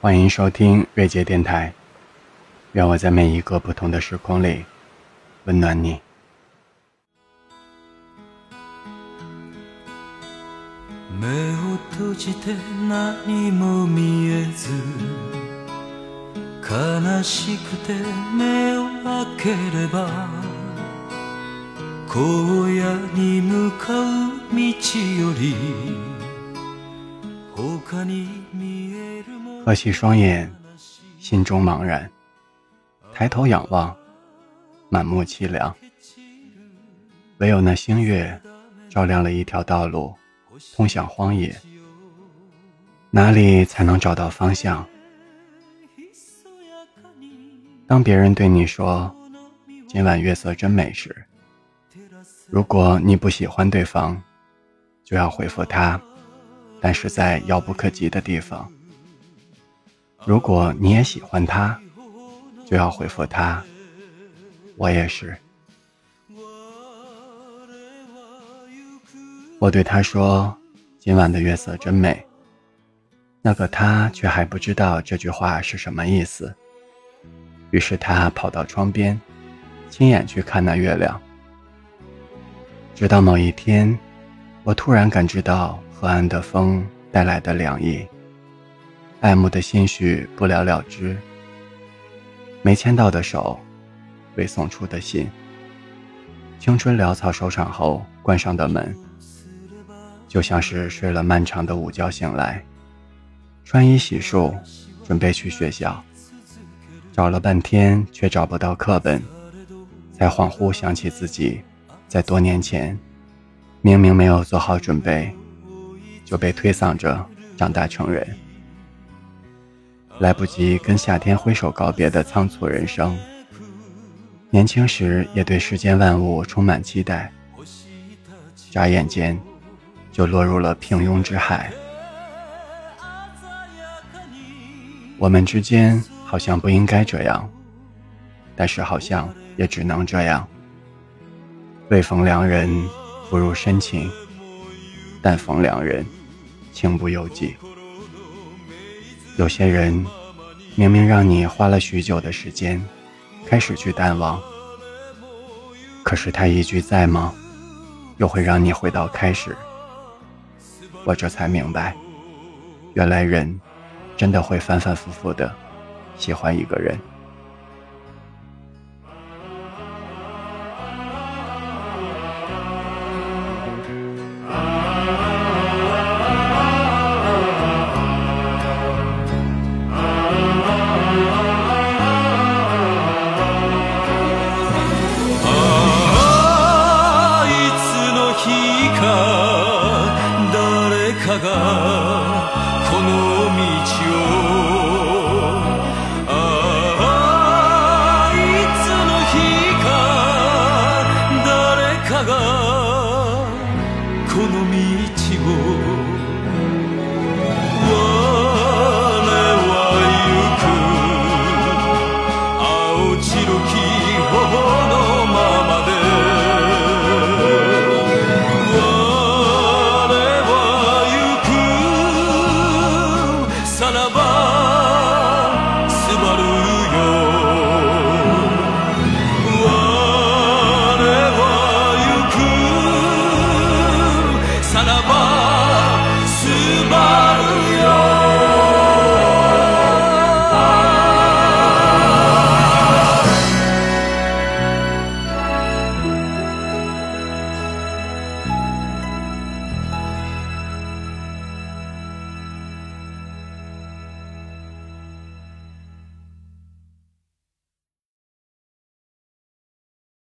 欢迎收听瑞杰电台，愿我在每一个不同的时空里温暖你。目を閉じて何も見えず悲しくて目を開ければ荒野に向かう道より他に見えるも 合起双眼，心中茫然，抬头仰望，满目凄凉。唯有那星月，照亮了一条道路，通向荒野。哪里才能找到方向？当别人对你说“今晚月色真美”时，如果你不喜欢对方，就要回复他，但是在遥不可及的地方。如果你也喜欢他，就要回复他。我也是。我对他说：“今晚的月色真美。”那个他却还不知道这句话是什么意思。于是他跑到窗边，亲眼去看那月亮。直到某一天，我突然感知到河岸的风带来的凉意。爱慕的心绪不了了之，没牵到的手，未送出的信。青春潦草收场后关上的门，就像是睡了漫长的午觉醒来，穿衣洗漱，准备去学校，找了半天却找不到课本，才恍惚想起自己在多年前，明明没有做好准备，就被推搡着长大成人。来不及跟夏天挥手告别的仓促人生，年轻时也对世间万物充满期待，眨眼间就落入了平庸之海。我们之间好像不应该这样，但是好像也只能这样。未逢良人，不如深情；但逢良人，情不由己。有些人，明明让你花了许久的时间，开始去淡忘，可是他一句在吗，又会让你回到开始。我这才明白，原来人，真的会反反复复的喜欢一个人。You're mine.